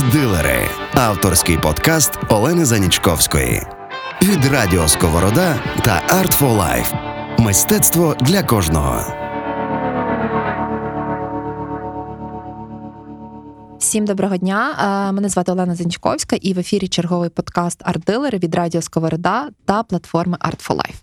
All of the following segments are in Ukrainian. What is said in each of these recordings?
Арт-дилери авторський подкаст Олени Занічковської від Радіо Сковорода та Art for Life. Мистецтво для кожного. Всім доброго дня. Мене звати Олена Занчковська, і в ефірі черговий подкаст Арт-дилери від Радіо Сковорода та платформи Art for Life.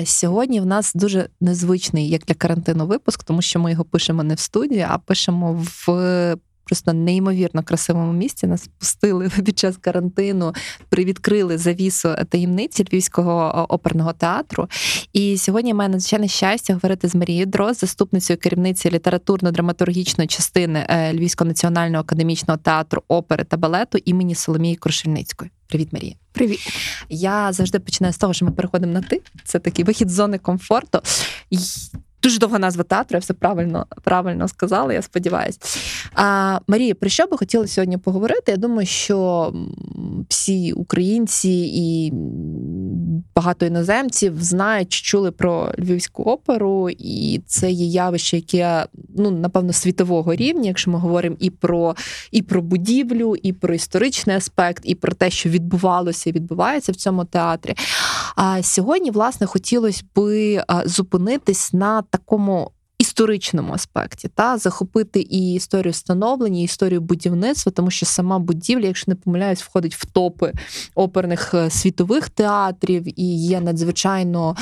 Е, Сьогодні в нас дуже незвичний, як для карантину, випуск, тому що ми його пишемо не в студії, а пишемо в. Просто неймовірно красивому місці нас пустили під час карантину, привідкрили завісу таємниці Львівського оперного театру. І сьогодні мене надзвичайне щастя говорити з Марією Дрозд, заступницею керівниці літературно-драматургічної частини е, Львівського національного академічного театру опери та балету імені Соломії Крушельницької. Привіт, Марія. Привіт. Я завжди починаю з того, що ми переходимо на ти. Це такий вихід з зони комфорту. Дуже довга назва театру, я все правильно правильно сказала, я сподіваюся. А, Марія, про що би хотіла сьогодні поговорити? Я думаю, що всі українці і багато іноземців знають, чули про Львівську оперу, і це є явище, яке ну напевно світового рівня, якщо ми говоримо і про і про будівлю, і про історичний аспект, і про те, що відбувалося і відбувається в цьому театрі. А сьогодні, власне, хотілося би зупинитись на такому. Історичному аспекті та захопити і історію становлення, і історію будівництва, тому що сама будівля, якщо не помиляюсь, входить в топи оперних е, світових театрів і є надзвичайно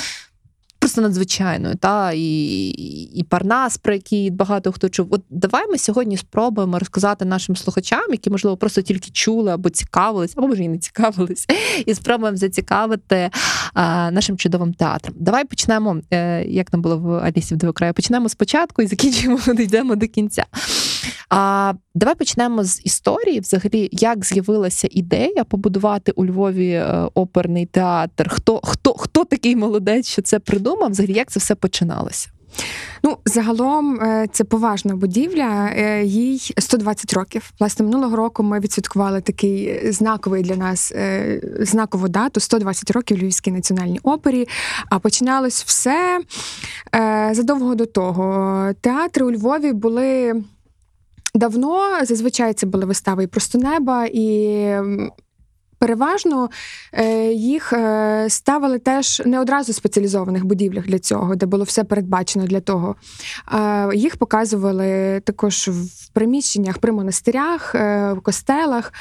просто надзвичайною, та і і Парнас, про який багато хто чув. От давай ми сьогодні спробуємо розказати нашим слухачам, які, можливо, просто тільки чули або цікавились, або може і не цікавились, і спробуємо зацікавити а, нашим чудовим театром. Давай почнемо, е, як нам було в Алісі в Дивокраю, почнемо спочатку і закінчимо, дійдемо до кінця. А давай почнемо з історії, взагалі, як з'явилася ідея побудувати у Львові е, оперний театр. Хто хто, хто такий молодець, що це придумав? Взагалі, як це все починалося? Ну, загалом, е, це поважна будівля, е, їй 120 років. Власне, минулого року ми відсвяткували такий знаковий для нас знакову дату 120 років Львівській національній опері. А починалось все задовго до того. Театри у Львові були. Давно зазвичай це були вистави і просто неба, і переважно е, їх е, ставили теж не одразу в спеціалізованих будівлях для цього, де було все передбачено для того. Їх показували також в приміщеннях при монастирях, е, в костелах.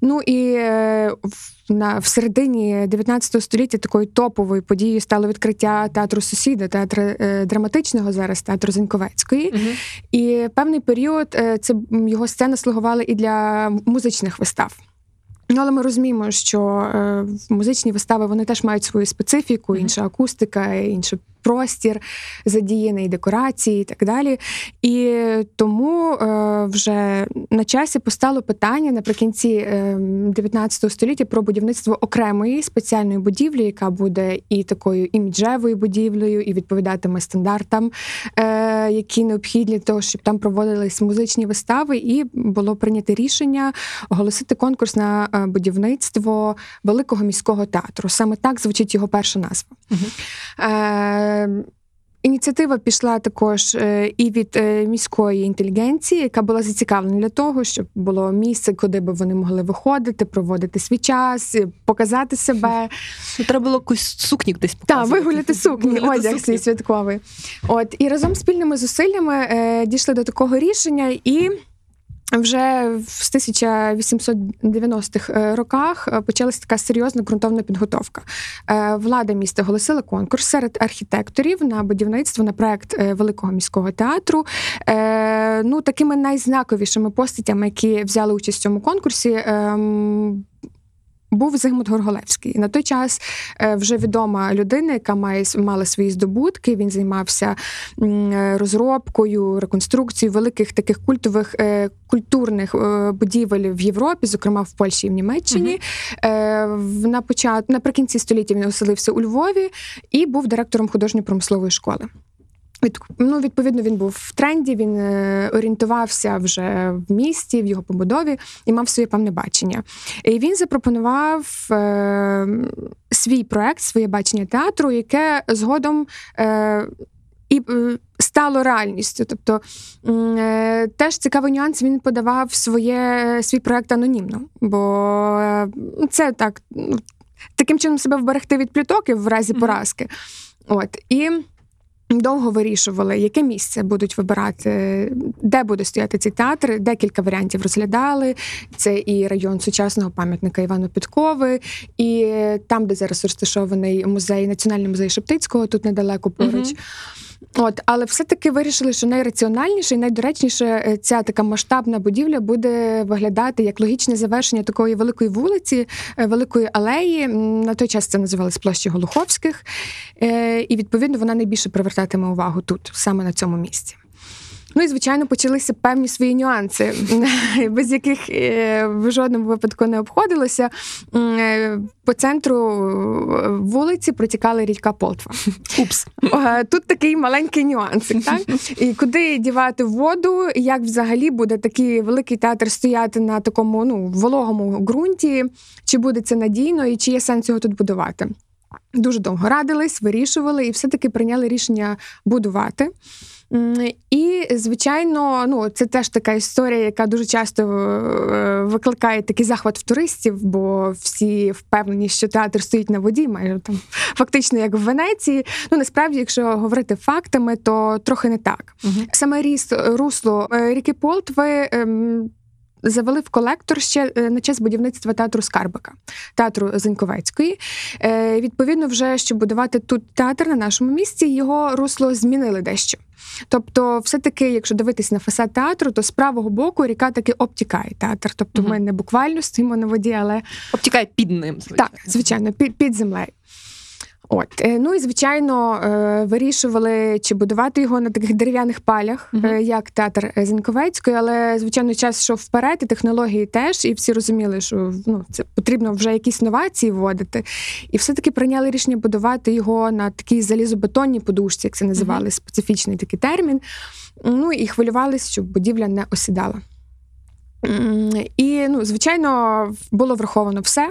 Ну і на в середині 19 століття такою топовою подією стало відкриття театру сусіда, театру драматичного зараз, театру Зеньковецької. Угу. І певний період це його сцена слугувала і для музичних вистав. Ну, але ми розуміємо, що е, музичні вистави вони теж мають свою специфіку, інша акустика, інше простір задіяний, декорації і так далі. І тому е, вже на часі постало питання наприкінці 19 е, століття про будівництво окремої спеціальної будівлі, яка буде і такою іміджевою будівлею, і відповідатиме стандартам, е, які необхідні для того, щоб там проводились музичні вистави, і було прийнято рішення оголосити конкурс на будівництво великого міського театру. Саме так звучить його перша назва. Угу. Ініціатива пішла також е, і від е, міської інтелігенції, яка була зацікавлена для того, щоб було місце, куди би вони могли виходити, проводити свій час, е, показати себе. Ну, треба було якусь сукні десь показувати. Так, вигуляти сукні, одяг свій святковий. От і разом з спільними зусиллями дійшли до такого рішення і. Вже в 1890-х е, роках е, почалася така серйозна ґрунтовна підготовка. Е, влада міста оголосила конкурс серед архітекторів на будівництво на проект великого міського театру. Ну, такими найзнаковішими постатями, які взяли участь в цьому конкурсі. Був Зигмунд Горголевський. На той час е, вже відома людина, яка має мала свої здобутки. Він займався розробкою, реконструкцією великих таких культових е, культурних е, будівель в Європі, зокрема в Польщі і в Німеччині. Uh-huh. На початку наприкінці століття він оселився у Львові і був директором художньо-промислової школи. Від, ну, Відповідно, він був в тренді, він е, орієнтувався вже в місті, в його побудові і мав своє певне бачення. І він запропонував е, свій проект, своє бачення театру, яке згодом. Е, і е, стало реальністю. Тобто е, теж цікавий нюанс, він подавав своє, свій проект анонімно, бо е, це так, ну, таким чином себе вберегти від пліток в разі поразки. От. І Довго вирішували, яке місце будуть вибирати, де буде стояти цей театр. Декілька варіантів розглядали. Це і район сучасного пам'ятника Івана Підкови, і там, де зараз розташований музей, Національний музей Шептицького, тут недалеко поруч. uh От, але все-таки вирішили, що найраціональніше і найдоречніше е, ця така масштабна будівля буде виглядати як логічне завершення такої великої вулиці, е, великої алеї. На той час це називалось площі Голуховських, е, і відповідно вона найбільше привертатиме увагу тут, саме на цьому місці. Ну і звичайно почалися певні свої нюанси, без яких е, в жодному випадку не обходилося. Е, по центру е, вулиці протікала річка Полтва. Упс. Тут такий маленький нюансик. Так? І куди дівати воду, як взагалі буде такий великий театр стояти на такому ну, вологому ґрунті, чи буде це надійно, і чи є сенс його тут будувати? Дуже довго радились, вирішували і все-таки прийняли рішення будувати. І, звичайно, ну це теж така історія, яка дуже часто е, викликає такий захват в туристів, бо всі впевнені, що театр стоїть на воді, майже там фактично як в Венеції. Ну насправді, якщо говорити фактами, то трохи не так. Угу. Саме ріс русло е, ріки Полтви. Завели в колектор ще е, на час будівництва театру Скарбика, театру Зеньковецької. Відповідно, вже щоб будувати тут театр на нашому місці, його русло змінили дещо. Тобто, все-таки, якщо дивитись на фасад театру, то з правого боку ріка таки обтікає театр. Тобто, угу. ми не буквально стоїмо на воді, але обтікає під ним. Звичайно. Так, звичайно, під, під землею. От е, ну і звичайно е, вирішували, чи будувати його на таких дерев'яних палях, uh-huh. як театр Зінковецької, але звичайно час йшов вперед, і технології теж, і всі розуміли, що ну це потрібно вже якісь новації вводити. І все-таки прийняли рішення будувати його на такій залізобетонній подушці, як це називали, uh-huh. специфічний такий термін. Ну і хвилювалися, щоб будівля не осідала. І, ну, звичайно, було враховано все.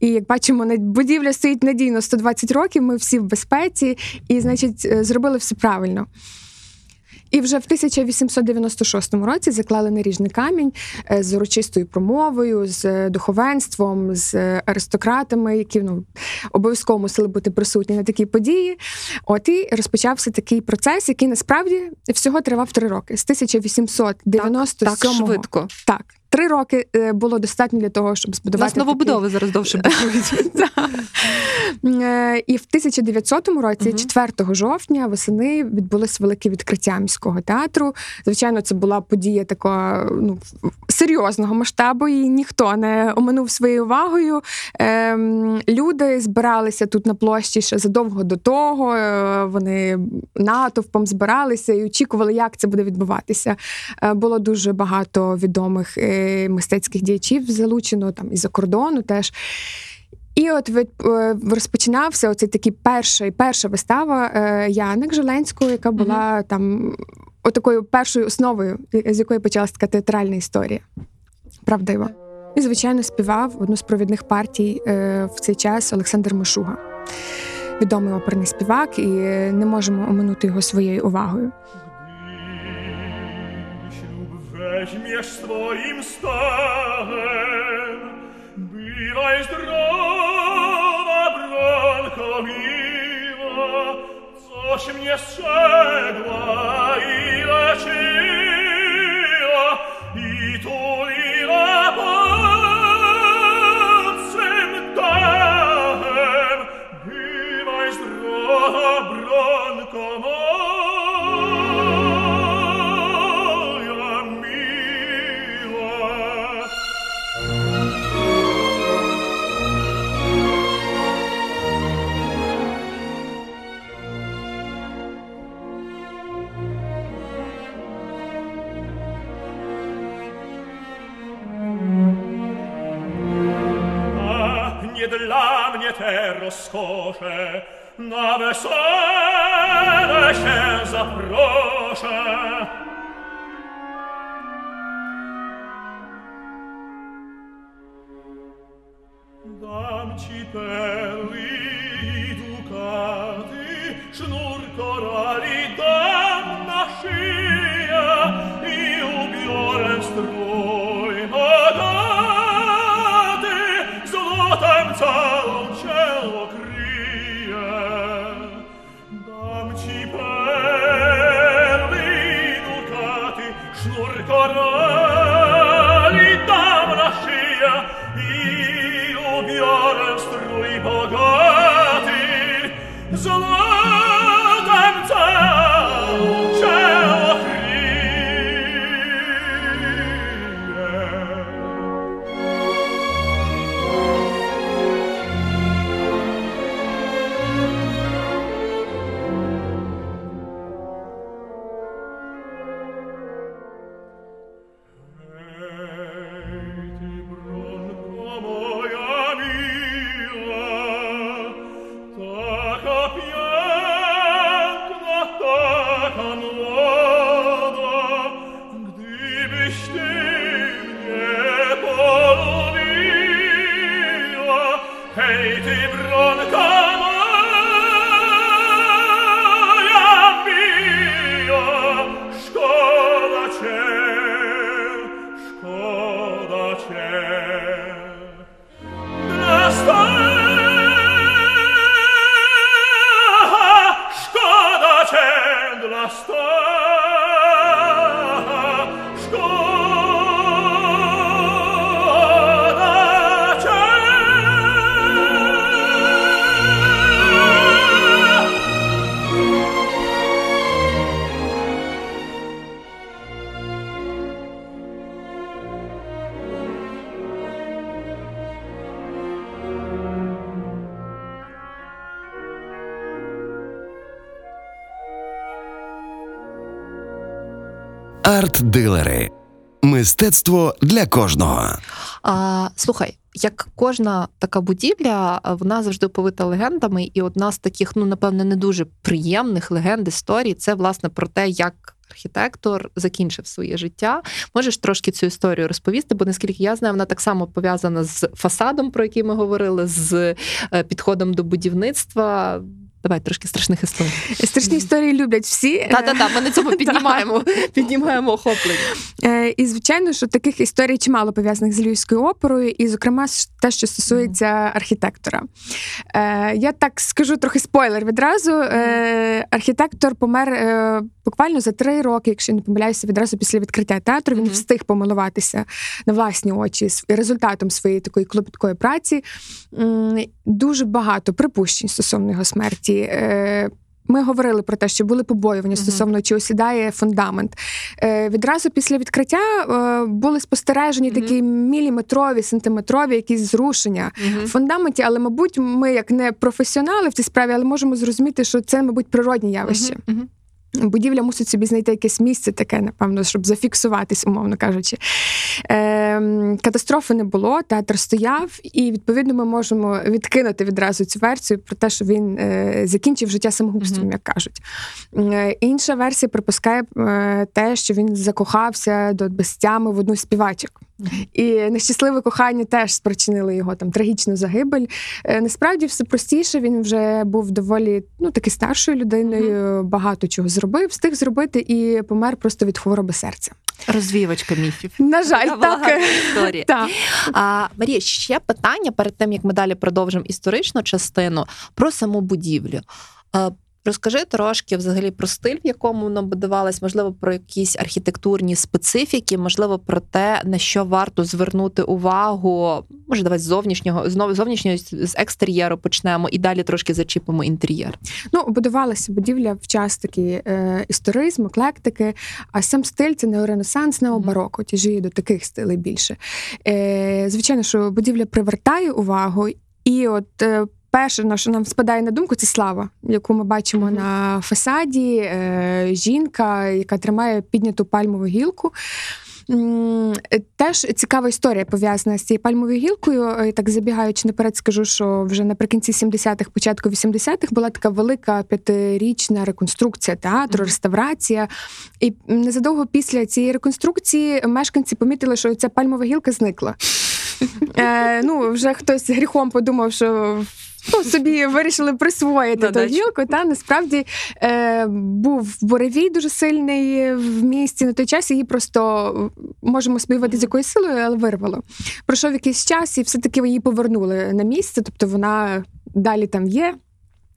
І як бачимо, будівля стоїть надійно 120 років. Ми всі в безпеці, і, значить, е, зробили все правильно. І вже в 1896 році заклали наріжний камінь е, з урочистою промовою, з е, духовенством, з аристократами, які ну обов'язково мусили бути присутні на такій події. От і розпочався такий процес, який насправді всього тривав три роки з 1897 так, так швидко. Так, Три роки е, було достатньо для того, щоб збудувати. У нас новобудови зараз довше будують. Е, і в 1900 році, 4 жовтня, восени відбулось велике відкриття міського театру. Звичайно, це була подія такого ну, серйозного масштабу, і ніхто не оминув своєю увагою. Ем, люди збиралися тут на площі ще задовго до того. Е, вони натовпом збиралися і очікували, як це буде відбуватися. Було дуже багато відомих мистецьких діячів залучено там і за кордону теж. І от від е, розпочинався оцей такий перший, перша вистава е, Яник Желенського, яка була mm-hmm. там отакою першою основою, з якої почалася така театральна історія. Правдиво. І, звичайно, співав одну з провідних партій е, в цей час Олександр Мишуга, відомий оперний співак, і не можемо оминути його своєю увагою. ich меж своим стаем. Бывай здрава, бранка мила, Зош мне сшегла и лачила, terra scoce, nave sole scenza proce. Damci per nur Арт-дилери. Мистецтво для кожного. А, слухай, як кожна така будівля, вона завжди оповита легендами, і одна з таких, ну напевне, не дуже приємних легенд історій це власне про те, як. Архітектор закінчив своє життя. Можеш трошки цю історію розповісти, бо наскільки я знаю, вона так само пов'язана з фасадом, про який ми говорили, з е, підходом до будівництва. Давай трошки страшних історій. Страшні історії люблять всі. Та та та ми на цьому піднімаємо, піднімаємо охоплення. Е, І звичайно, що таких історій чимало пов'язаних з Львівською оперою, і, зокрема, те, що стосується архітектора. Е, Я так скажу трохи спойлер відразу. Е, Архітектор помер буквально за три роки, якщо не помиляюся, відразу після відкриття театру. Він встиг помилуватися на власні очі з результатом своєї такої клопіткої праці. Дуже багато припущень стосовно його смерті. Е, Ми говорили про те, що були побоювання Мгм. стосовно чи осідає фундамент. Е, Відразу після відкриття е, були спостережені Мгм. такі міліметрові, сантиметрові якісь зрушення в фундаменті, але, мабуть, ми, як не професіонали в цій справі, але можемо зрозуміти, що це, мабуть, природні явище. Будівля мусить собі знайти якесь місце таке, напевно, щоб зафіксуватись, умовно кажучи. Ем, катастрофи не було, театр стояв, і відповідно ми можемо відкинути відразу цю версію про те, що він е, закінчив життя самогубством, Мгм. як кажуть. Е, інша версія припускає е, те, що він закохався до безтями в одну співачок. І нещасливе кохання теж спричинило його там трагічну загибель. Е, Насправді все простіше. Він вже був доволі ну таки старшою людиною, багато чого зробив, встиг зробити і помер просто від хвороби серця. Розвівочка міфів. На жаль, Така так. історія. Так. А, Марія, ще питання перед тим, як ми далі продовжимо історичну частину про саму будівлю. Розкажи трошки взагалі про стиль, в якому воно будувалось, можливо, про якісь архітектурні специфіки, можливо, про те, на що варто звернути увагу. Може, давай з зовнішнього знову зовнішнього з екстер'єру почнемо і далі трошки зачіпимо інтер'єр. Ну, будувалася будівля в час такий е, історизму, еклектики, а сам стиль це неоренесанс, необароко, тяжіє до таких стилей більше. Е, звичайно, що будівля привертає увагу, і от. Перше, що нам спадає на думку, це слава, яку ми бачимо Мгм. на фасаді. Е, жінка, яка тримає підняту пальмову гілку. Е, Теж цікава історія пов'язана з цією пальмовою гілкою. Е, Так забігаючи наперед, скажу, що вже наприкінці 70-х, початку 80-х була така велика п'ятирічна реконструкція театру, реставрація. І незадовго після цієї реконструкції мешканці помітили, що ця пальмова гілка зникла. Е, ну, вже хтось гріхом подумав, що. Ну, собі вирішили присвоїти ту гілку. Та насправді е, був буревій дуже сильний в місті. На той час її просто можемо сподіватися, з якоюсь силою, але вирвало. Пройшов якийсь час, і все-таки її повернули на місце, тобто вона далі там є.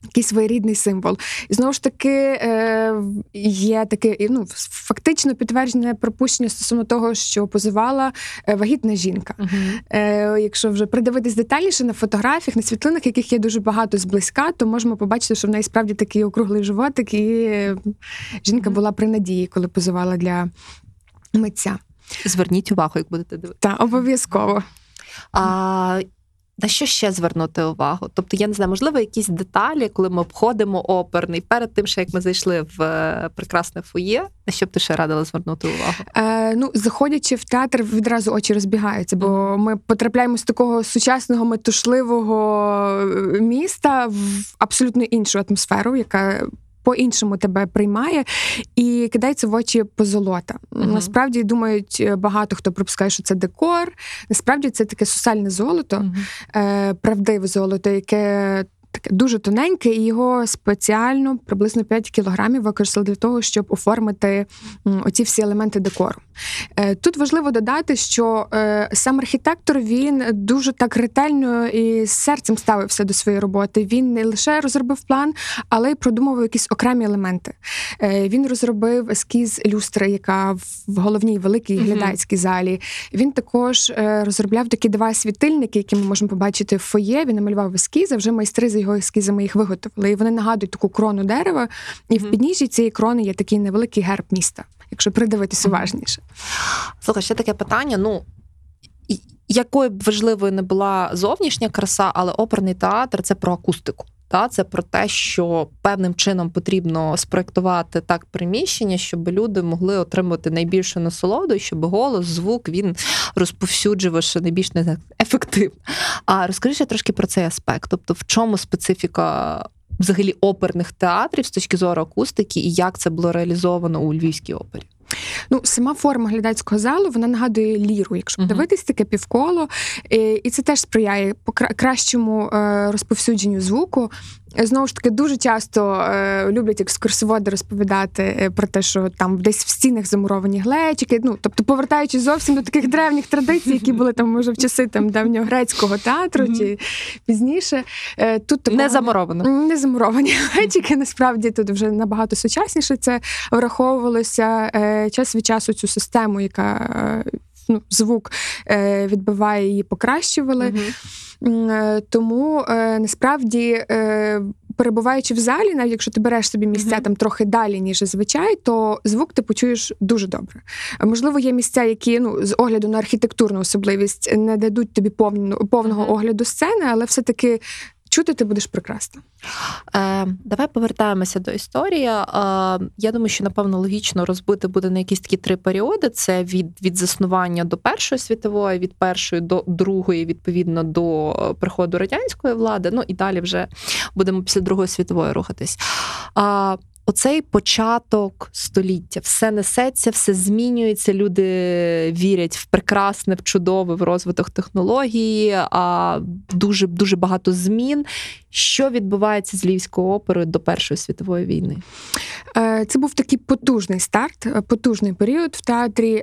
Такий своєрідний символ. І знову ж таки е, є таке ну, фактично підтверджене пропущення стосовно того, що позивала е, вагітна жінка. Е, Якщо вже придивитись детальніше на фотографіях, на світлинах, яких є дуже багато зблизька, то можемо побачити, що в неї справді такий округлий животик, і жінка Мгм. була при надії, коли позивала для митця. Зверніть увагу, як будете дивитися. Та обов'язково. А на що ще звернути увагу? Тобто, я не знаю, можливо, якісь деталі, коли ми обходимо оперний перед тим, що як ми зайшли в е, прекрасне фоє, на що б ти ще радила звернути увагу? Е, ну, заходячи в театр, відразу очі розбігаються, бо ми потрапляємо з такого сучасного метушливого е, міста в абсолютно іншу атмосферу, яка. По-іншому тебе приймає і кидається в очі позолота. Мгм. Насправді думають е, багато хто пропускає, що це декор. Насправді це таке соціальне золото, е, правдиве золото, яке таке дуже тоненьке, і його спеціально приблизно 5 кілограмів використали для того, щоб оформити оці всі елементи декору. Е, Тут важливо додати, що е, сам архітектор він дуже так ретельно і з серцем ставився до своєї роботи. Він не лише розробив план, але й продумував якісь окремі елементи. Е, Він розробив ескіз люстри, яка в головній великій глядацькій залі. Він також розробляв такі два світильники, які ми можемо побачити в фоє. Він намалював ескізи. Вже майстри його ескізами їх виготовили. І вони нагадують таку крону дерева. І в підніжжі цієї крони є такий невеликий герб міста, якщо придивитись уважніше. Слухай, ще таке питання. Ну якою б важливою не була зовнішня краса, але оперний театр це про акустику. Та це про те, що певним чином потрібно спроектувати так приміщення, щоб люди могли отримати найбільшу насолоду, і щоб голос, звук він розповсюджувався найбільш не ефективно. А розкажи ще трошки про цей аспект. Тобто, в чому специфіка взагалі оперних театрів з точки зору акустики, і як це було реалізовано у Львівській опері? Ну, сама форма глядацького залу вона нагадує ліру, якщо подивитись таке півколо, і це теж сприяє кращому е, розповсюдженню звуку. Знову ж таки, дуже часто е, люблять екскурсоводи розповідати е, про те, що там десь в стінах замуровані глечики. Ну, тобто, повертаючись зовсім до таких древніх традицій, які були там, може, в часи там давньогрецького театру Мгм. чи пізніше. Е, Тут такого Не замуровано. не замуровані глечики. Насправді тут вже набагато сучасніше це враховувалося е, час від часу цю систему, яка е, ну, звук е, відбиває її, покращували. Е, Тому е, насправді. Перебуваючи в залі, навіть якщо ти береш собі місця Мгм. там трохи далі, ніж зазвичай, то звук ти почуєш дуже добре. Можливо, є місця, які ну з огляду на архітектурну особливість не дадуть тобі повну, повного Мгм. огляду сцени, але все-таки чути ти будеш прекрасно. Е, давай повертаємося до історії. Е, я думаю, що напевно логічно розбити буде на якісь такі три періоди: це від, від заснування до Першої світової, від першої до другої, відповідно до е, приходу радянської влади. Ну і далі вже будемо після Другої світової рухатись. А, Оцей початок століття, все несеться, все змінюється. Люди вірять в прекрасне, в чудове, в розвиток технології, а дуже дуже багато змін. Що відбувається з Львівською оперою до Першої світової війни? Е, Це був такий потужний старт, е, потужний період в театрі.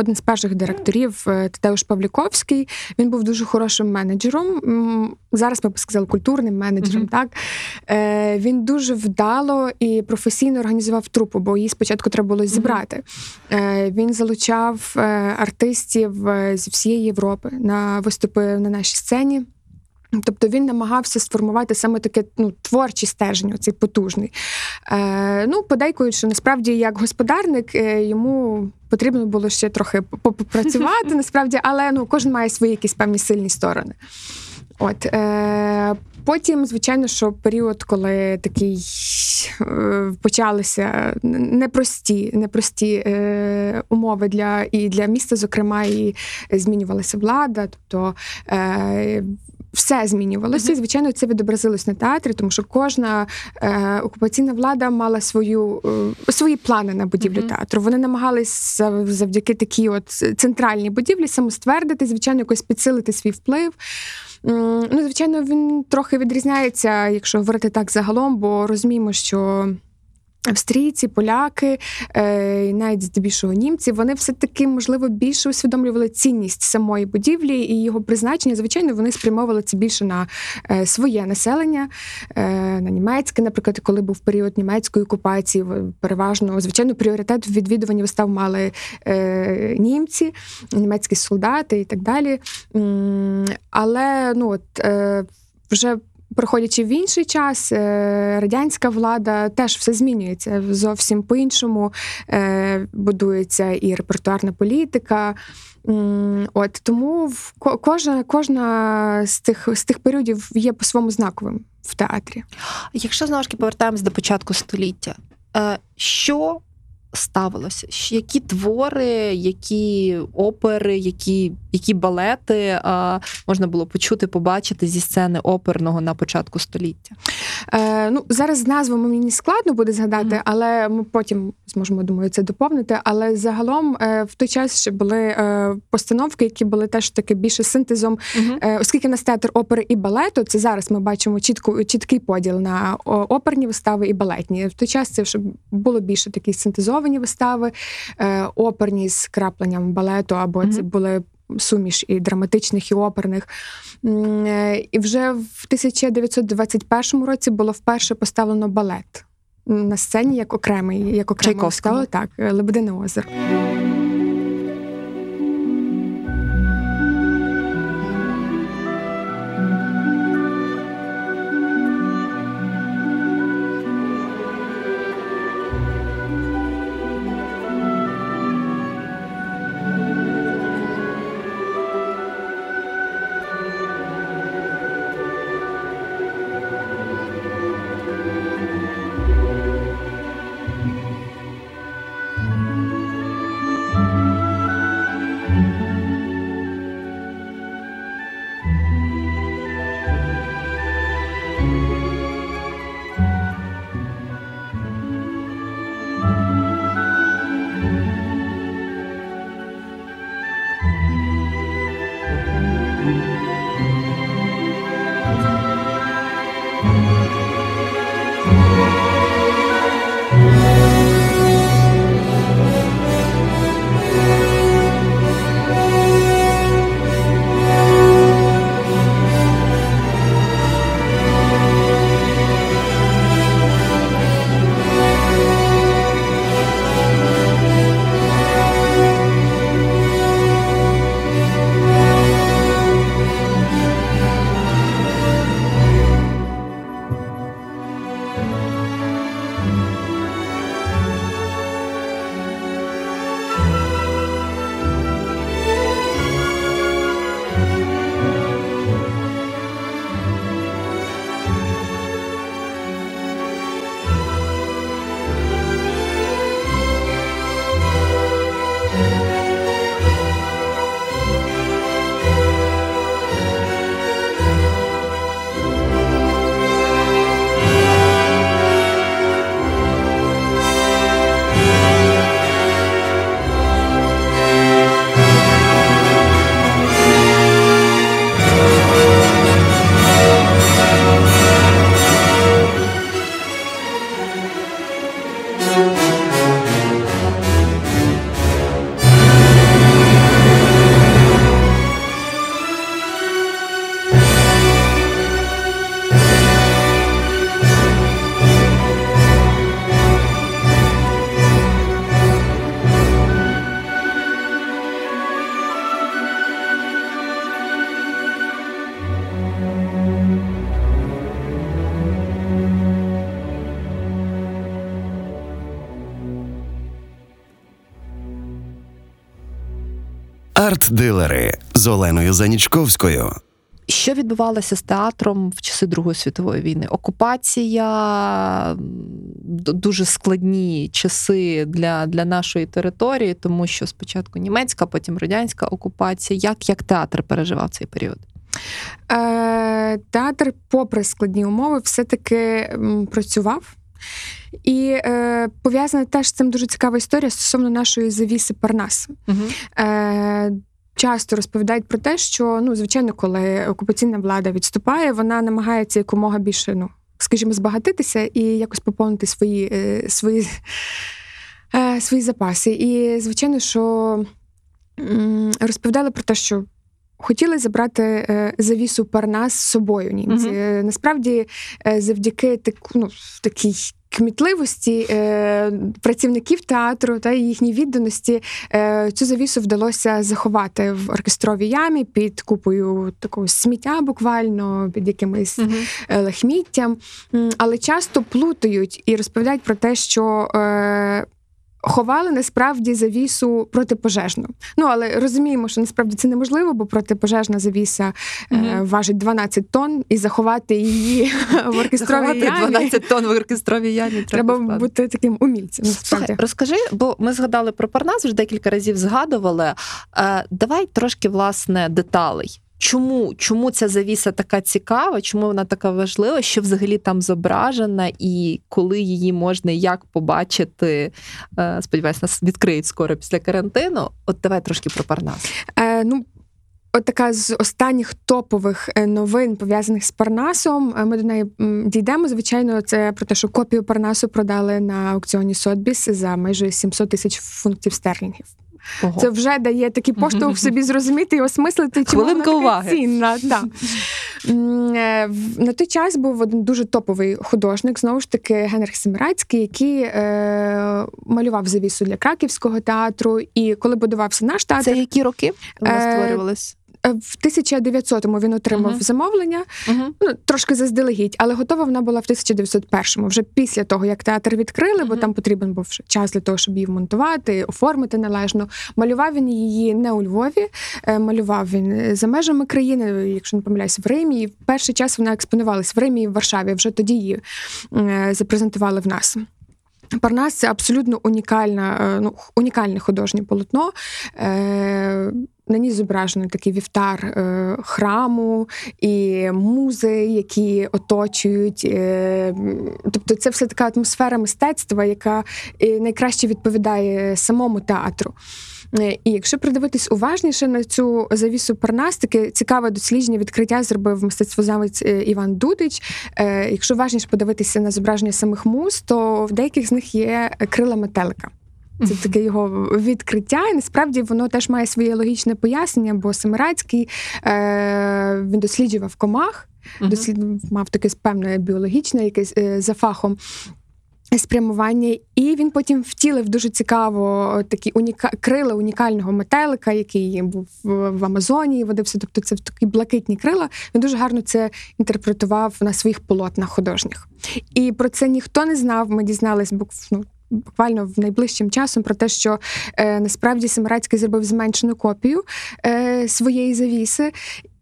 Е, Один з перших директорів е, Тадеуш Павліковський. Він був дуже хорошим менеджером. Зараз ми б сказали культурним менеджером. Мгм. Так Е, він дуже вдало і професійно організував трупу, бо її спочатку треба було зібрати. Е, Він залучав е, артистів з всієї Європи на виступи на нашій сцені. Тобто він намагався сформувати саме таке ну, творчий стержень, цей потужний. Е, ну, подейкують, що насправді як господарник е, йому потрібно було ще трохи попрацювати, насправді, але ну, кожен має свої якісь певні сильні сторони. От, е, потім, звичайно, що період, коли такий е, почалися непрості, непрості е, умови для і для міста, зокрема, і змінювалася влада. Тобто е, все змінювалося. І, звичайно, це відобразилось на театрі, тому що кожна е, окупаційна влада мала свою, е, свої плани на будівлю театру. Вони намагались завдяки такій от центральній будівлі самоствердити, звичайно, якось підсилити свій вплив. Ну, звичайно, він трохи відрізняється, якщо говорити так загалом, бо розуміємо, що Австрійці, поляки, е, навіть здебільшого німці, вони все-таки, можливо, більше усвідомлювали цінність самої будівлі і його призначення. Звичайно, вони спрямовували це більше на е, своє населення, е, на німецьке, наприклад, коли був період німецької окупації, переважно, звичайно, пріоритет в відвідуванні вистав мали німці, німецькі солдати і так далі. Але ну, от, вже Проходячи в інший час, е, радянська влада теж все змінюється зовсім по-іншому. Е, Будується і репертуарна політика. От тому кожна, кожна з тих з тих періодів є по-своєму знаковим в театрі. Якщо знову ж таки повертаємось до початку століття, е, що ставилося? Які твори, які опери, які, які балети е, можна було почути, побачити зі сцени оперного на початку століття? Е, ну, зараз з назвами мені складно буде згадати, Мгм. але ми потім зможемо, думаю, це доповнити. Але загалом е, в той час ще були е, постановки, які були теж таки більше синтезом Е, Оскільки в нас театр опери і балету, це зараз ми бачимо чітку, чіткий поділ на оперні вистави і балетні. В той час це вже було більше такі синтезовані вистави, е, оперні з крапленням балету, або це були суміш і драматичних, і оперних. Е, І вже в 1921 році було вперше поставлено балет на сцені як окремий, як окрема Чайковського. так, Лебедине озеро. Арт-дилери з Оленою Занічковською. Що відбувалося з театром в часи Другої світової війни? Окупація, дуже складні часи для, для нашої території, тому що спочатку німецька, потім радянська окупація. Як, як театр переживав цей період? Е, театр, попри складні умови, все-таки м, працював. І е, пов'язана теж з цим дуже цікава історія стосовно нашої завіси Парнас. Угу. Е, часто розповідають про те, що ну, звичайно, коли окупаційна влада відступає, вона намагається якомога більше ну, скажімо, збагатитися і якось поповнити свої, е, свої, е, свої запаси. І, звичайно, що м, розповідали про те, що. Хотіли забрати е, завісу Парнас з собою німці. Е, Насправді, е, завдяки таку, ну, такій кмітливості е, працівників театру та їхній відданості е, цю завісу вдалося заховати в оркестровій ямі під купою такого сміття, буквально під якимись е, лахміттям. Але часто плутають і розповідають про те, що. Е, Ховали насправді завісу протипожежну. Ну але розуміємо, що насправді це неможливо, бо протипожежна завіса е, важить 12 тонн, і заховати її в оркестровій ямі 12 тонн в оркестровій ямі. треба бути таким умільцем. Насправді. Слухай, розкажи, бо ми згадали про Парнас, вже декілька разів згадували. Е, давай трошки власне деталей. Чому, чому ця завіса така цікава? Чому вона така важлива? Що взагалі там зображена, і коли її можна як побачити? Е, сподіваюсь, нас відкриють скоро після карантину. От давай трошки про Парнас. Е, ну, от така з останніх топових е, новин, пов'язаних з Парнасом. е, Ми до неї дійдемо. Звичайно, це про те, що копію Парнасу продали на аукціоні Сотбіс за майже 700 тисяч фунтів стерлінгів. Ого. Це вже дає такий поштовх собі зрозуміти і осмислити, чи Хвилинка уваги. цінна. Да. Е, На той час був один дуже топовий художник, знову ж таки, Генрих Семирацький, який е, малював завісу для краківського театру. І коли будувався наш театр, Це які роки вона Е, створювалась? Е, в 1900-му він отримав Мгм. замовлення, Угу. ну трошки заздалегідь, але готова вона була в 1901-му, вже після того, як театр відкрили, бо там потрібен був час для того, щоб її вмонтувати, оформити належно. Малював він її не у Львові, е, малював він за межами країни, якщо не помиляюсь, в Римі. І в перший час вона експонувалась в Римі і в Варшаві. Вже тоді її е, запрезентували в нас. Парнас це абсолютно унікальна, е, ну, унікальне художнє полотно. На ній зображений такий вівтар е, храму і музи, які оточують. Е, тобто це все така атмосфера мистецтва, яка е, найкраще відповідає самому театру. Е, І якщо придивитись уважніше на цю завісу Парнас, таке цікаве дослідження відкриття зробив мистецтвознавець е, Іван Дудич. Якщо уважніше подивитися на зображення самих муз, то в деяких з них є крила метелика. Це таке його відкриття, і насправді воно теж має своє логічне пояснення, бо Семирацький е, він досліджував комах, Мгм. дослід... мав таке певне біологічне якесь е, за фахом. Спрямування, і він потім втілив дуже цікаво такі уніка... крила унікального метелика, який був в, Амазонії, водився. Тобто це такі блакитні крила. Він дуже гарно це інтерпретував на своїх полотнах художніх. І про це ніхто не знав. Ми дізнались бук- ну, буквально в найближчим часом про те, що е, насправді Семирацький зробив зменшену копію е, своєї завіси,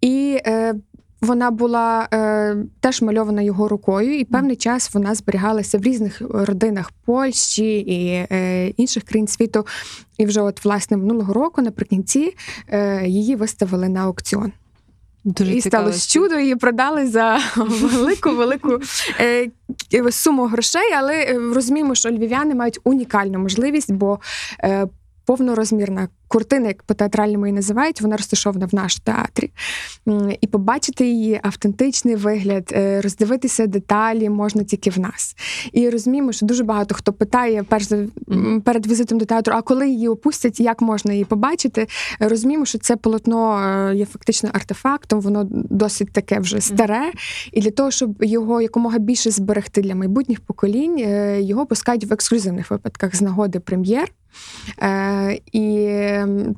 і е, вона була е, теж мальована його рукою, і певний час вона зберігалася в різних родинах Польщі і е, інших країн світу. І вже от власне минулого року, наприкінці, е, її виставили на аукціон. Дуже і цікаво. сталося чудо, її продали за велику велику е, суму грошей. Але е, розуміємо, що львів'яни мають унікальну можливість, бо е, повнорозмірна куртина, як по театральному її називають, вона розташована в нашому театрі. І побачити її автентичний вигляд, е, роздивитися деталі можна тільки в нас. І розуміємо, що дуже багато хто питає перш перед візитом до театру, а коли її опустять, як можна її побачити? Розуміємо, що це полотно е, є фактично артефактом, воно досить таке вже старе. І для того, щоб його якомога більше зберегти для майбутніх поколінь, е, його пускають в ексклюзивних випадках з нагоди прем'єр. Е, І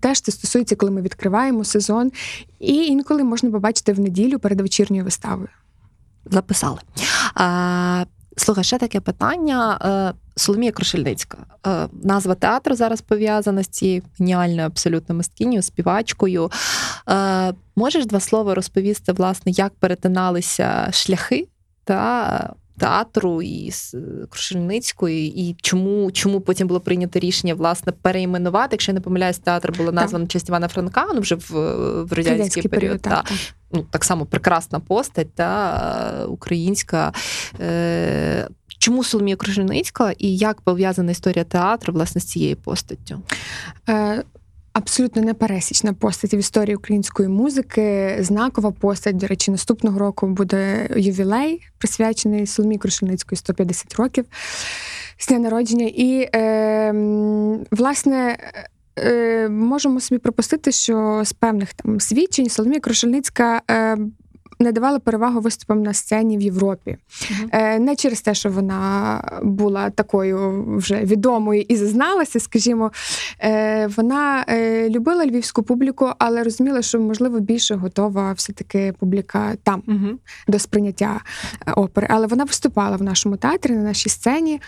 теж це стосується, коли ми відкриваємо сезон. І інколи можна побачити в неділю перед вечірньою виставою. Записали. А, слухай, ще таке питання. Е, Соломія Крушельницька. Е, Назва театру зараз пов'язана з цією геніальною абсолютно мисткинею, співачкою. Е, Можеш два слова розповісти, власне, як перетиналися шляхи та театру і з Крушельницької, і чому, чому потім було прийнято рішення власне перейменувати? Якщо я не помиляюсь, театр було названо честь Івана Франка, ну вже в, в радянський, період. та. так, ну, так само прекрасна постать, та е, українська. Е, Чому Соломія Кружельницька і як пов'язана історія театру власне з цією постаттю? Е, абсолютно непересічна постать в історії української музики, знакова постать. До речі, наступного року буде ювілей, присвячений Соломії Крушельницької 150 років з дня народження. І, е, власне, е, можемо собі пропустити, що з певних там свідчень Соломія Крушельницька. Е, не давала перевагу виступам на сцені в Європі. Е, Не через те, що вона була такою вже відомою і зазналася, скажімо. Е, Вона е, любила львівську публіку, але розуміла, що можливо більше готова все-таки публіка там Мгм. до сприйняття опери. Але вона виступала в нашому театрі на нашій сцені.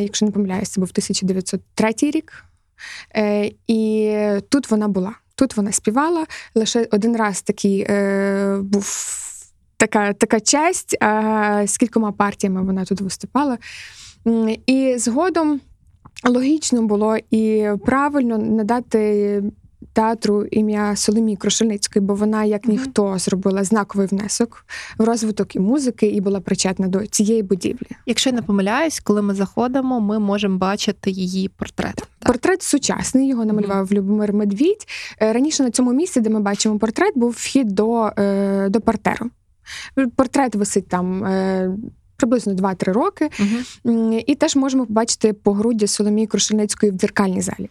Якщо не помиляюсь, це був 1903 рік. І тут вона була. Тут вона співала. Лише один раз такий е, був така, така честь, а з кількома партіями вона тут виступала. І згодом логічно було і правильно надати театру ім'я Соломії Крушельницької, бо вона, як ніхто, зробила знаковий внесок в розвиток і музики, і була причетна до цієї будівлі. Якщо я не помиляюсь, коли ми заходимо, ми можемо бачити її портрет. Так. Портрет сучасний, його намалював Любомир Медвідь. Е, Раніше на цьому місці, де ми бачимо портрет, був вхід до, е, до партеру. Портрет висить там. Е, Приблизно 2-3 роки. М, і теж можемо побачити погруддя Соломії Крушельницької в дзеркальній залі.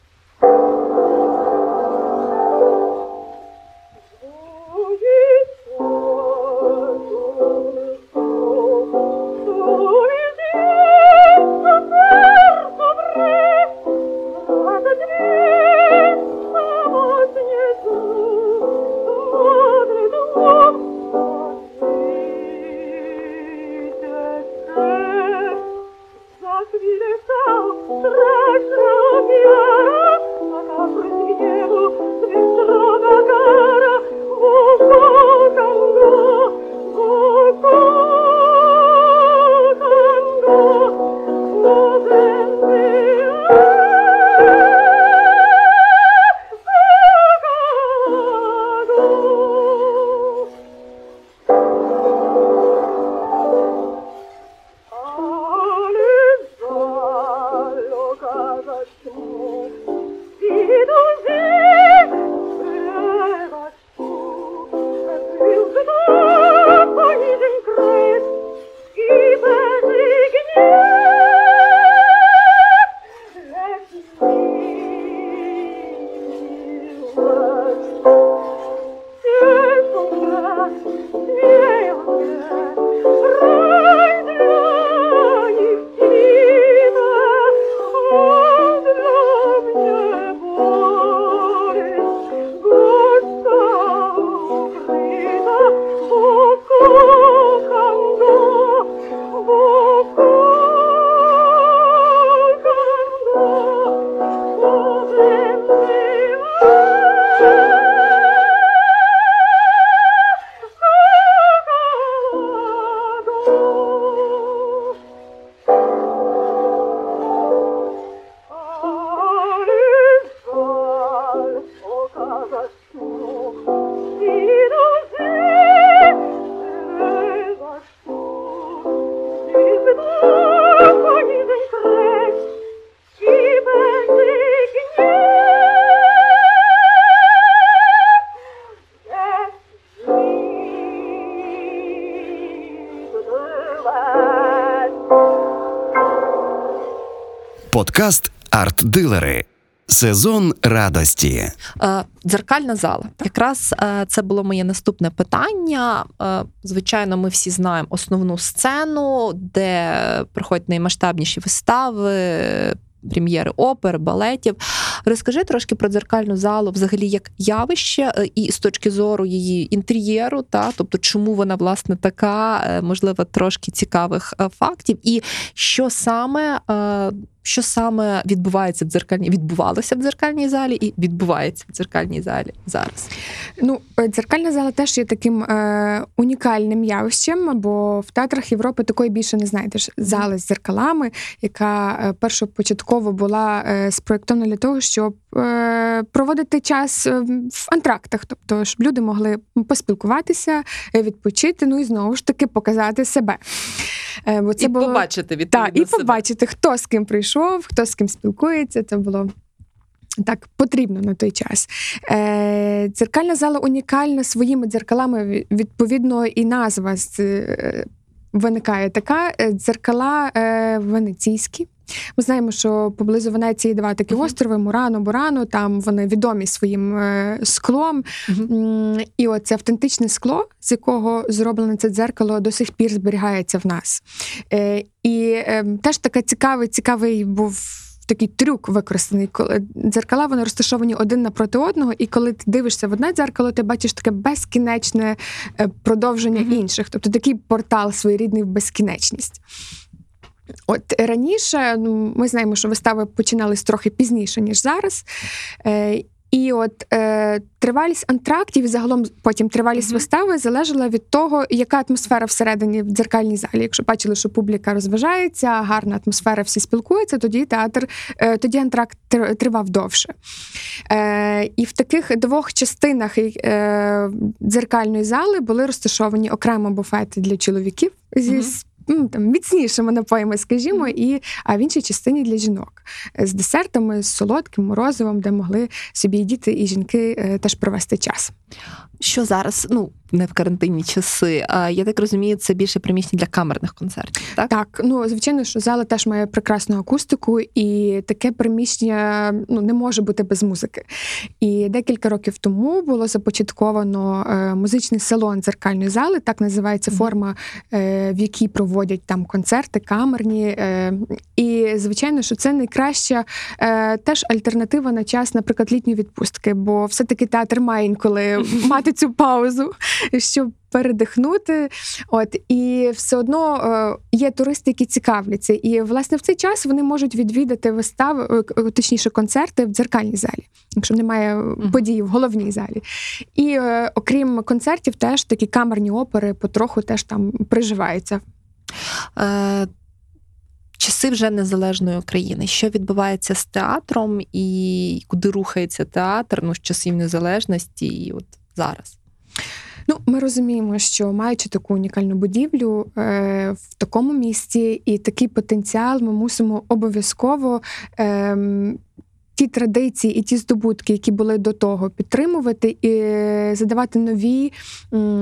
Подкаст Арт-дилери. Сезон радості. Е, Дзеркальна зала. Якраз е, це було моє наступне питання. Е, Звичайно, ми всі знаємо основну сцену, де проходять наймасштабніші вистави. Прем'єри опер, балетів. Розкажи трошки про дзеркальну залу, взагалі як явище, і з точки зору її інтер'єру, та тобто, чому вона власне така, можливо, трошки цікавих фактів, і що саме, що саме відбувається в дзеркальній, відбувалося в дзеркальній залі і відбувається в дзеркальній залі зараз. Ну, е, дзеркальна зала теж є таким е, унікальним явищем, бо в театрах Європи такої більше не знайдеш. Зали з дзеркалами, яка е, першопочатково була е, спроєктована для того, щоб е, проводити час е, в антрактах, тобто щоб люди могли поспілкуватися, е, відпочити, ну і знову ж таки показати себе. Е, бо це і було... побачити відповідно Так, і побачити, хто з ким прийшов, хто з ким спілкується. Це було Так, потрібно на той час. Е, Дзеркальна зала унікальна своїми дзеркалами. Відповідно, і назва з, е, виникає така: Е, дзеркала е, венеційські. Ми знаємо, що поблизу Венеції два такі Мгм. острови Мурано, Бурано. Там вони відомі своїм е, склом. М, І оце автентичне скло, з якого зроблене це дзеркало, до сих пір зберігається в нас. Е, І е, теж така цікавий, цікавий був. Такий трюк використаний, дзеркала вони розташовані один напроти одного, і коли ти дивишся в одне дзеркало, ти бачиш таке безкінечне е, продовження Мгм. інших, тобто такий портал своєрідний в безкінечність. От раніше ну, ми знаємо, що вистави починались трохи пізніше, ніж зараз. Е, і от е, тривалість антрактів, і загалом потім тривалість Мгм. вистави залежала від того, яка атмосфера всередині в дзеркальній залі. Якщо бачили, що публіка розважається, гарна атмосфера, всі спілкуються, тоді театр, е, тоді антракт тривав довше. Е, і в таких двох частинах е, дзеркальної зали були розташовані окремо буфети для чоловіків зі Мгм. Ну, там, міцнішими напоями, скажімо, і, а в іншій частині для жінок з десертами, з солодким морозивом, де могли собі і діти, і жінки е, теж провести час. Що зараз, ну не в карантинні часи, а я так розумію, це більше приміщення для камерних концертів, так? Так, ну звичайно, що зала теж має прекрасну акустику, і таке приміщення ну не може бути без музики. І декілька років тому було започатковано е, музичний салон дзеркальної зали, так називається форма, е, в якій проводять там концерти, камерні. Е, і звичайно, що це найкраща теж альтернатива на час, наприклад, літньої відпустки, бо все-таки театр має інколи мати цю паузу, щоб передихнути. От і все одно е, є туристи, які цікавляться. І власне в цей час вони можуть відвідати вистави, е, точніше, концерти в дзеркальній залі, якщо немає Мгм. події в головній залі. І е, окрім концертів, теж такі камерні опери потроху теж там приживаються. Е, часи вже незалежної України. Що відбувається з театром і куди рухається театр ну, з часів незалежності і от зараз? Ну, ми розуміємо, що маючи таку унікальну будівлю е, в такому місці і такий потенціал, ми мусимо обов'язково. Е, Ті традиції і ті здобутки, які були до того, підтримувати і задавати нові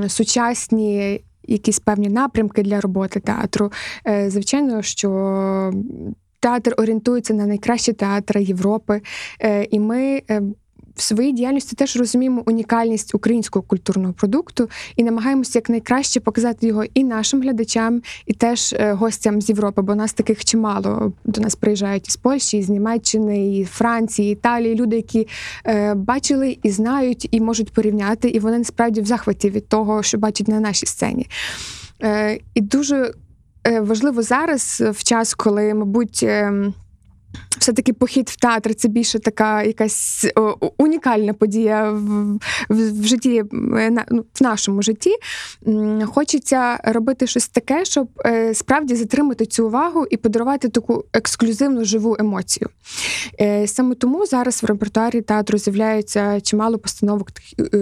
сучасні якісь певні напрямки для роботи театру. Е, Звичайно, що театр орієнтується на найкращі театри Європи, е, і ми е, в своїй діяльності теж розуміємо унікальність українського культурного продукту і намагаємося якнайкраще показати його і нашим глядачам, і теж е, гостям з Європи, бо нас таких чимало до нас приїжджають із Польщі, з Німеччини, і Франції, Італії. Люди, які е, бачили і знають, і можуть порівняти, і вони насправді в захваті від того, що бачать на нашій сцені. Е, і дуже е, важливо зараз, в час, коли, мабуть. ем, все-таки похід в театр це більше така якась унікальна подія в, в, в житті е, ну, в нашому житті. Хочеться робити щось таке, щоб е, справді затримати цю увагу і подарувати таку ексклюзивну живу емоцію. Е, Саме тому зараз в репертуарі театру з'являються чимало постановок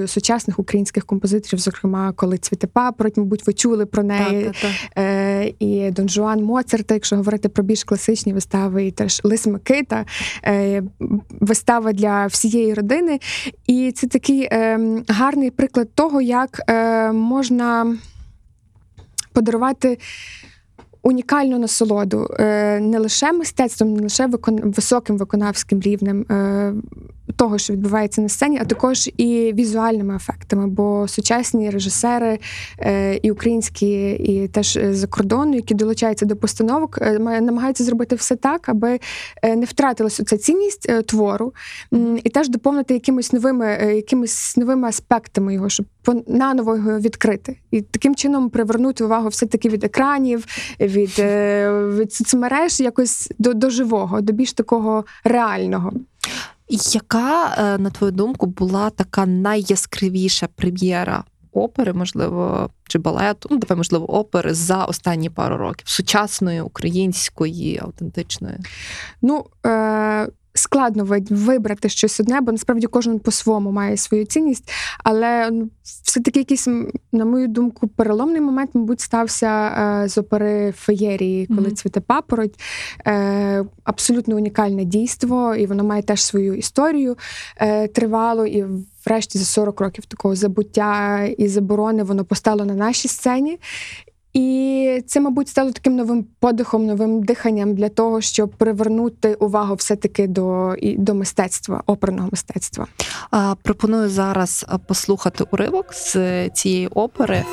сучасних українських композиторів, зокрема, коли цвіте папороть, мабуть, ви чули про неї. Так, так, так. І Дон Жуан Моцарта, якщо говорити про більш класичні вистави, і теж Лис Микита, е, вистава для всієї родини. І це такий е, гарний приклад того, як е, можна подарувати. Унікальну насолоду не лише мистецтвом, не лише високим виконавським рівнем того, що відбувається на сцені, а також і візуальними ефектами. Бо сучасні режисери е, і українські, і теж е, за кордону, які долучаються до постановок, е, намагаються зробити все так, аби не втратилася ця цінність твору, і теж доповнити якимись новими, якимись новими аспектами його, щоб наново його відкрити. І таким чином привернути увагу все-таки від екранів, від, від соцмереж якось до, до живого, до більш такого реального. Яка, е, на твою думку, була така найяскравіша прем'єра опери, можливо, чи балету, ну, давай, можливо, опери за останні пару років, сучасної, української, автентичної? Ну, е, складно вибрати щось одне, бо насправді кожен по-своєму має свою цінність. Але ну, все-таки якийсь, на мою думку, переломний момент, мабуть, стався е, з опери феєрії, коли Мгм. цвіте папороть. Е, абсолютно унікальне дійство, і воно має теж свою історію е, тривалу. І врешті за 40 років такого забуття і заборони воно постало на нашій сцені. І це, мабуть, стало таким новим подихом, новим диханням для того, щоб привернути увагу все-таки до, до мистецтва, оперного мистецтва. Пропоную зараз послухати уривок з е, цієї опери.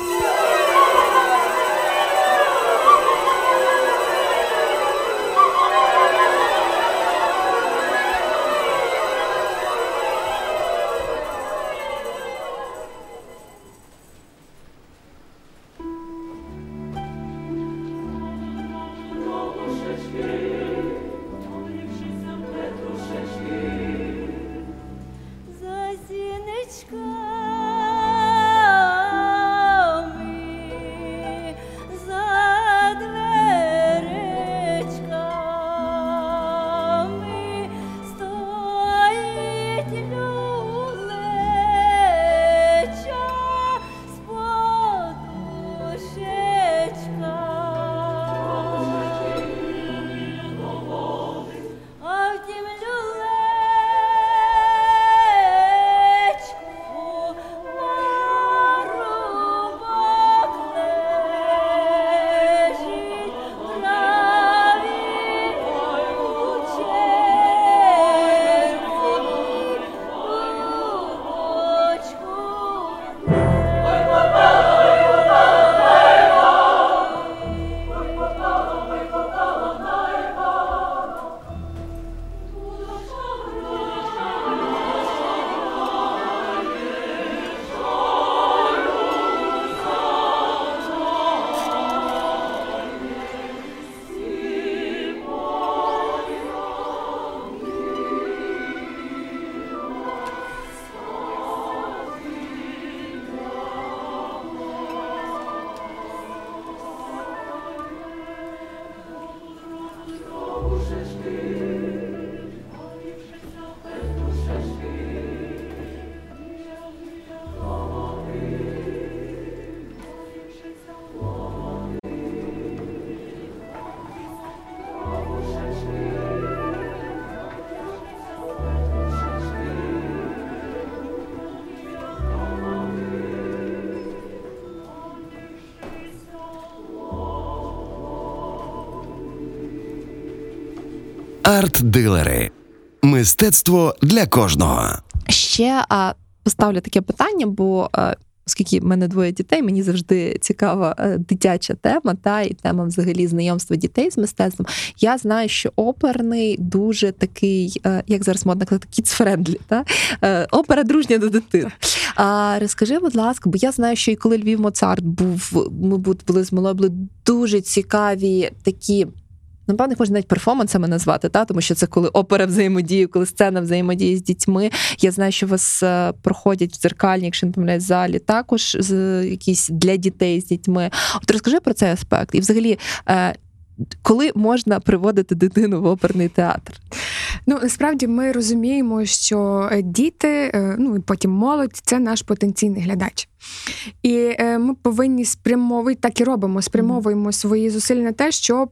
Арт-дилери. Мистецтво для кожного. Ще а, поставлю таке питання, бо е, оскільки в мене двоє дітей, мені завжди цікава е, дитяча тема, та і тема взагалі знайомства дітей з мистецтвом. Я знаю, що оперний дуже такий, е, як зараз модно казати, kids-friendly, та? Е, опера дружня до дитини. А розкажи, будь ласка, бо я знаю, що і коли Львів Моцарт був, ми бу- були з малою, були дуже цікаві такі. Напевно, їх можна навіть перформансами назвати, та тому що це коли опера взаємодіє, коли сцена взаємодіє з дітьми. Я знаю, що у вас е, проходять в дзеркальні, якщо не помиляюсь, залі, також з якісь для дітей з дітьми. От розкажи про цей аспект. І взагалі, е, коли можна приводити дитину в оперний театр? Ну насправді ми розуміємо, що е, діти, ну і потім молодь це наш потенційний глядач. І ми повинні спрямовувати, так і робимо, спрямовуємо свої зусилля на те, щоб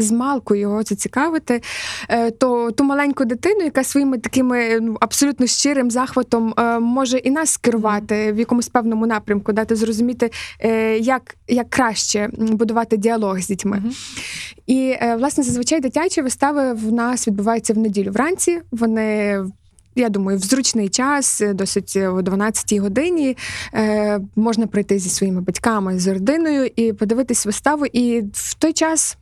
з малку його зацікавити, е, то ту маленьку дитину, яка своїми такими ну, абсолютно щирим захватом е, може і нас скерувати в якомусь певному напрямку, дати зрозуміти, е, як, як краще будувати діалог з дітьми. І власне зазвичай дитячі вистави в нас відбуваються в неділю вранці. Вони. Я думаю, в зручний час, досить о 12-й годині, можна прийти зі своїми батьками, з родиною і подивитись виставу. І в той час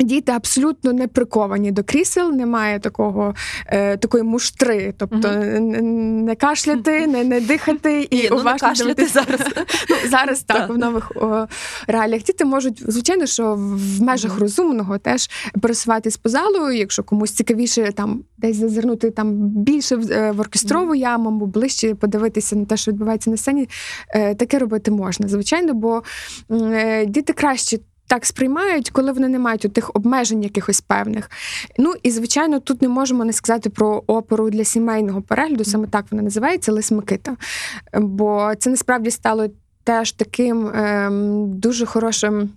Діти абсолютно не приковані до крісел, немає такого, е, такої муштри, тобто н- не кашляти, не, не дихати і Ні, ну, не уважно кашляти дивитися. зараз. Ну, зараз так, в нових о, реаліях. Діти можуть, звичайно, що в межах Мгм. розумного теж пересуватись по залу, якщо комусь цікавіше там десь зазирнути там більше в, е, в оркестрову яму, або ближче подивитися на те, що відбувається на сцені, е, таке робити можна, звичайно, бо е, діти краще. Так сприймають, коли вони не мають тих обмежень якихось певних. Ну і звичайно, тут не можемо не сказати про оперу для сімейного перегляду, саме так вона називається Лис Микита. Бо це насправді стало теж таким ем, дуже хорошим.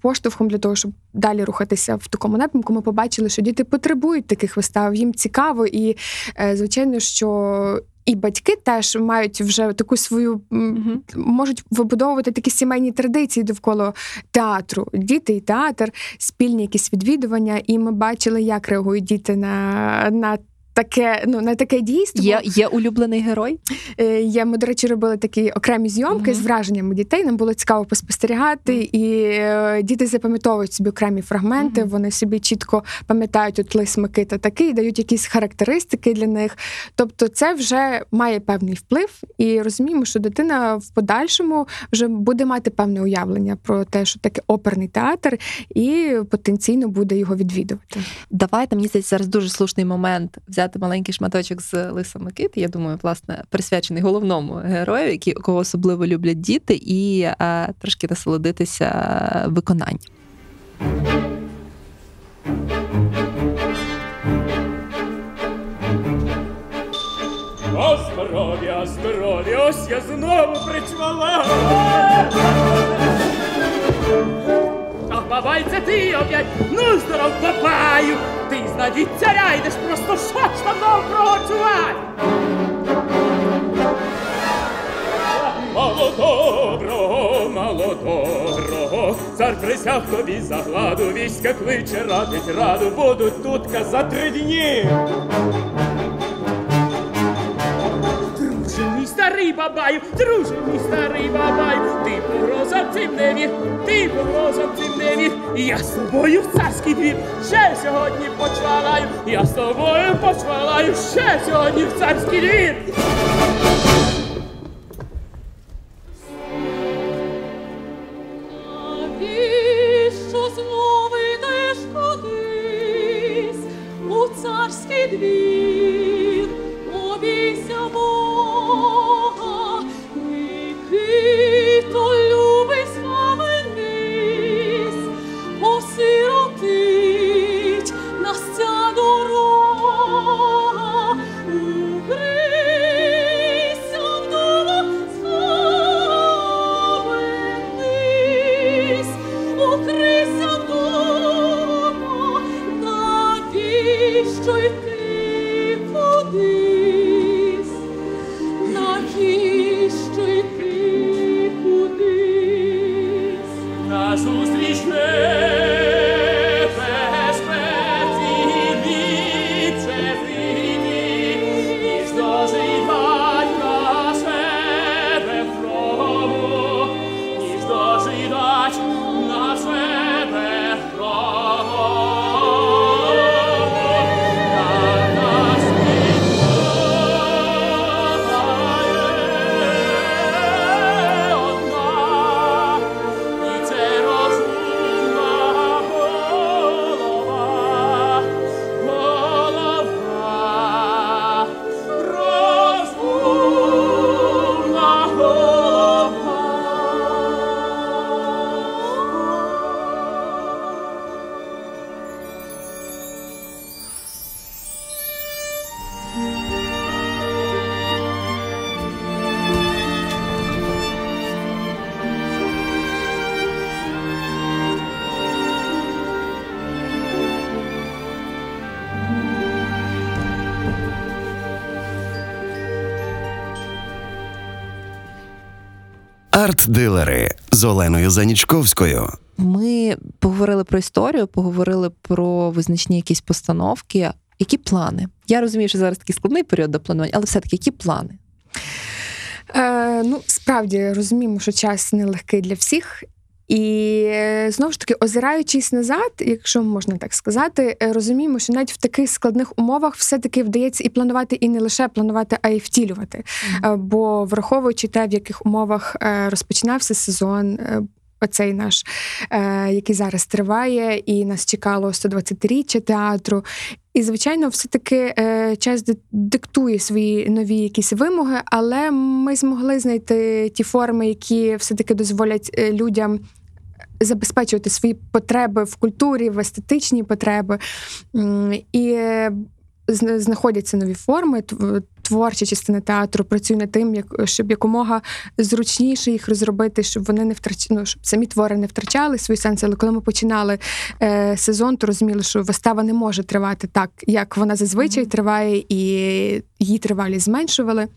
Поштовхом для того, щоб далі рухатися в такому напрямку, ми побачили, що діти потребують таких вистав, їм цікаво, і е, звичайно, що і батьки теж мають вже таку свою mm-hmm. можуть вибудовувати такі сімейні традиції довкола театру. Діти і театр, спільні якісь відвідування, і ми бачили, як реагують діти на, на таке, ну на таке дійство. Є, є улюблений герой? Е, Є, ми, до речі, робили такі окремі зйомки Мгм. з враженнями дітей. Нам було цікаво поспостерігати, і е, діти запам'ятовують собі окремі фрагменти. Мгм. Вони собі чітко пам'ятають от лис Микита такий, дають якісь характеристики для них. Тобто, це вже має певний вплив, і розуміємо, що дитина в подальшому вже буде мати певне уявлення про те, що таке оперний театр, і потенційно буде його відвідувати. Давайте мені здається, зараз дуже слушний момент взяти маленький шматочок з Лиса Микити. Я думаю, власне, присвячений головному герою, який кого особливо люблять діти, і е, трошки насолодитися виконанням. О, здоров'я, здоров'я, ось я знову причвала. Бабай, ти опять, ну здоров, бабаю. Ти, від царя йдеш просто що ж там доброго чувать? Мало доброго, мало доброго, цар присяг тобі за гладу, війська кличе, радить раду, будуть тутка за три дні. Старий бабаю, друже мій старий бабаю, ти погрозам цим не вір, ти погрозам цим не вір. Я з тобою в царський двір ще сьогодні почвалаю, я з тобою почвалаю ще сьогодні в царський двір. Арт-дилери з Оленою Занічковською. Ми поговорили про історію, поговорили про визначні якісь постановки. Які плани? Я розумію, що зараз такий складний період до планування, але все-таки які плани? Е, ну, справді розуміємо, що час нелегкий для всіх. І е, знову ж таки, озираючись назад, якщо можна так сказати, е, розуміємо, що навіть в таких складних умовах все-таки вдається і планувати, і не лише планувати, а й втілювати. Е, Бо враховуючи те, в яких умовах розпочинався сезон. Оцей наш, е, який зараз триває, і нас чекало 120-річчя театру. І, звичайно, все-таки е, час диктує свої нові якісь вимоги, але ми змогли знайти ті форми, які все-таки дозволять людям забезпечувати свої потреби в культурі, в естетичні потреби. І е, знаходяться нові форми. тв- Творча частина театру працює над тим, як щоб якомога зручніше їх розробити, щоб вони не втрач... ну, щоб самі твори не втрачали свої сенси. Але коли ми починали е, сезон, то розуміли, що вистава не може тривати так, як вона зазвичай триває, і її тривалість зменшували.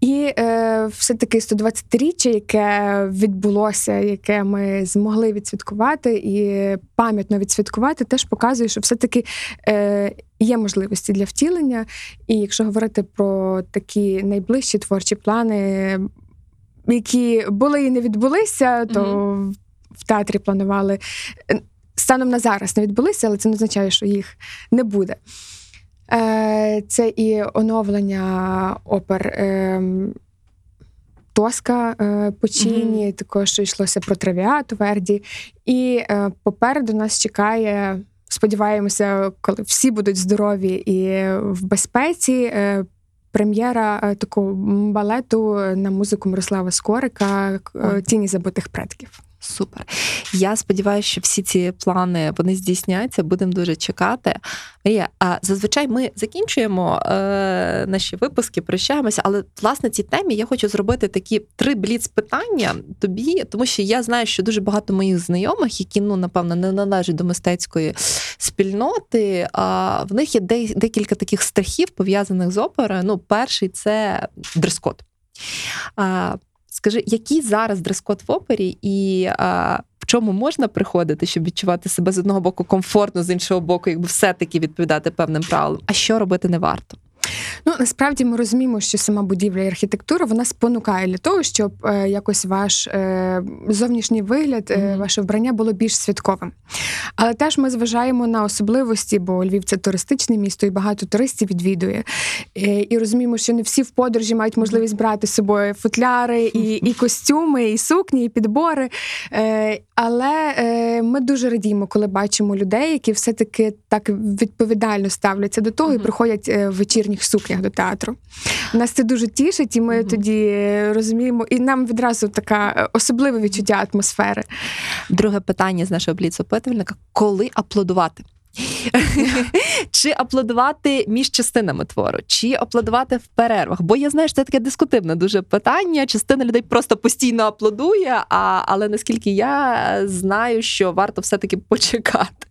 І е, все-таки 120-річчя, яке відбулося, яке ми змогли відсвяткувати і пам'ятно відсвяткувати, теж показує, що все-таки е, є можливості для втілення. І якщо говорити про такі найближчі творчі плани, які були і не відбулися, то в театрі планували е, станом на зараз не відбулися, але це не означає, що їх не буде. Е, Це і оновлення опер ем, Тоска е, Почині, також йшлося про травіату Верді. І е, попереду нас чекає, сподіваємося, коли всі будуть здорові і в безпеці. е, Прем'єра е, такого балету на музику Мирослава Скорика е, Тіні забутих предків. Супер. Я сподіваюся, що всі ці плани вони здійсняться. Будемо дуже чекати. Марія, а зазвичай ми закінчуємо е, наші випуски, прощаємося. Але власне цій темі я хочу зробити такі три бліц питання тобі, тому що я знаю, що дуже багато моїх знайомих, які ну напевно не належать до мистецької спільноти. А в них є декілька таких страхів пов'язаних з оперою. Ну, перший це дрес-код. Скажи, який зараз дрес-код в опері, і а, в чому можна приходити, щоб відчувати себе з одного боку комфортно, з іншого боку, якби все-таки відповідати певним правилам, а що робити не варто? Ну насправді ми розуміємо, що сама будівля і архітектура вона спонукає для того, щоб е, якось ваш е, зовнішній вигляд, е, ваше вбрання було більш святковим. Але теж ми зважаємо на особливості, бо Львів це туристичне місто, і багато туристів відвідує. Е, і розуміємо, що не всі в подорожі мають можливість брати з собою футляри, і, і костюми, і сукні, і підбори. Е, але е, ми дуже радіємо, коли бачимо людей, які все-таки так відповідально ставляться до того і приходять в вечірніх сукнях до театру. Нас це дуже тішить, і ми Мгм. тоді розуміємо, і нам відразу така е, особливе відчуття атмосфери. Друге питання з нашого бліц-опитувальника: коли аплодувати? чи аплодувати між частинами твору, чи аплодувати в перервах? Бо я знаю, що це таке дискутивне дуже питання. Частина людей просто постійно аплодує, а, але наскільки я знаю, що варто все-таки почекати.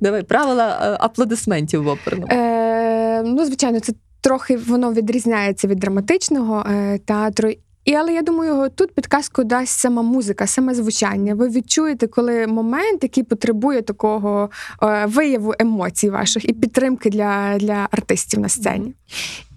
Давай правила е, аплодисментів в оперному. Е, ну, звичайно, це трохи воно відрізняється від драматичного е, театру. І але я думаю, тут підказку дасть сама музика, саме звучання. Ви відчуєте, коли момент, який потребує такого е, вияву емоцій ваших і підтримки для, для артистів на сцені.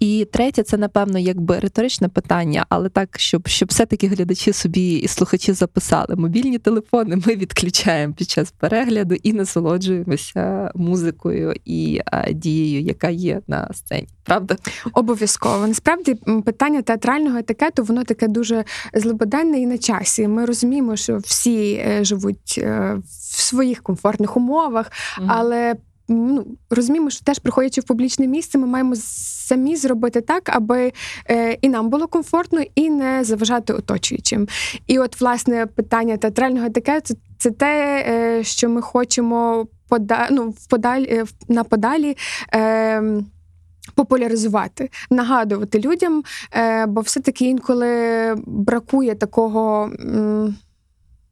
І третє, це напевно якби риторичне питання, але так, щоб щоб все-таки глядачі собі і слухачі записали. Мобільні телефони ми відключаємо під час перегляду і насолоджуємося музикою і а, дією, яка є на сцені. Правда? Обов'язково. Насправді питання театрального етикету воно таке дуже злободенне і на часі. Ми розуміємо, що всі е, живуть е, в своїх комфортних умовах, але. Ну, розуміємо, що теж приходячи в публічне місце, ми маємо самі зробити так, аби е, і нам було комфортно, і не заважати оточуючим. І от, власне, питання театрального етикету це те, що ми хочемо пода- ну, в подалі, в- на подалі. Е, Популяризувати, нагадувати людям, е, бо все-таки інколи бракує такого,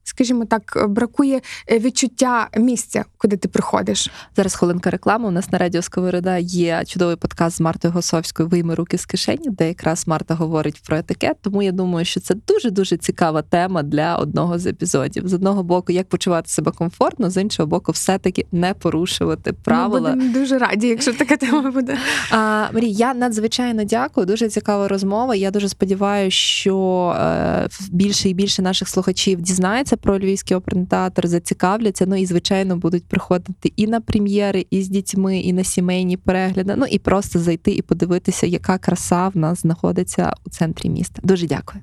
скажімо так, бракує е, відчуття місця, куди ти приходиш. Зараз хвилинка реклами. У нас на радіо Сковорода є чудовий подкаст з Мартою Госовською Вийми руки з кишені, де якраз Марта говорить про етикет. Тому я думаю, що це дуже дуже цікава тема для одного з епізодів. З одного боку, як почувати себе комфортно, з іншого боку, все-таки не порушувати правила. Ми будемо дуже раді, якщо така тема буде. А, Марій, я надзвичайно дякую. Дуже цікава розмова. Я дуже сподіваюся, що е, більше і більше наших слухачів дізнається про Львівський оперний театр, зацікавляться. Ну і звичайно будуть приходити і на прем'єри, і з дітьми, і на сімейні перегляди. Ну і просто зайти і подивитися, яка краса в нас знаходиться у центрі міста. Дуже дякую.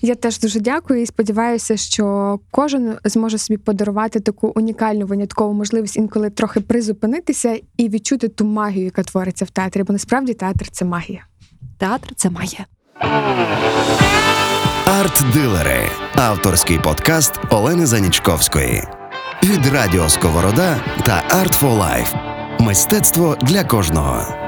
Я теж дуже дякую і сподіваюся, що кожен зможе собі подарувати таку унікальну виняткову можливість інколи трохи призупинитися і відчути ту магію, яка твориться в театрі. Бо насправді театр це магія. Театр це має. Арт-дилери Авторський подкаст Олени Занічковської від Радіо Сковорода та Art for Life. Мистецтво для кожного.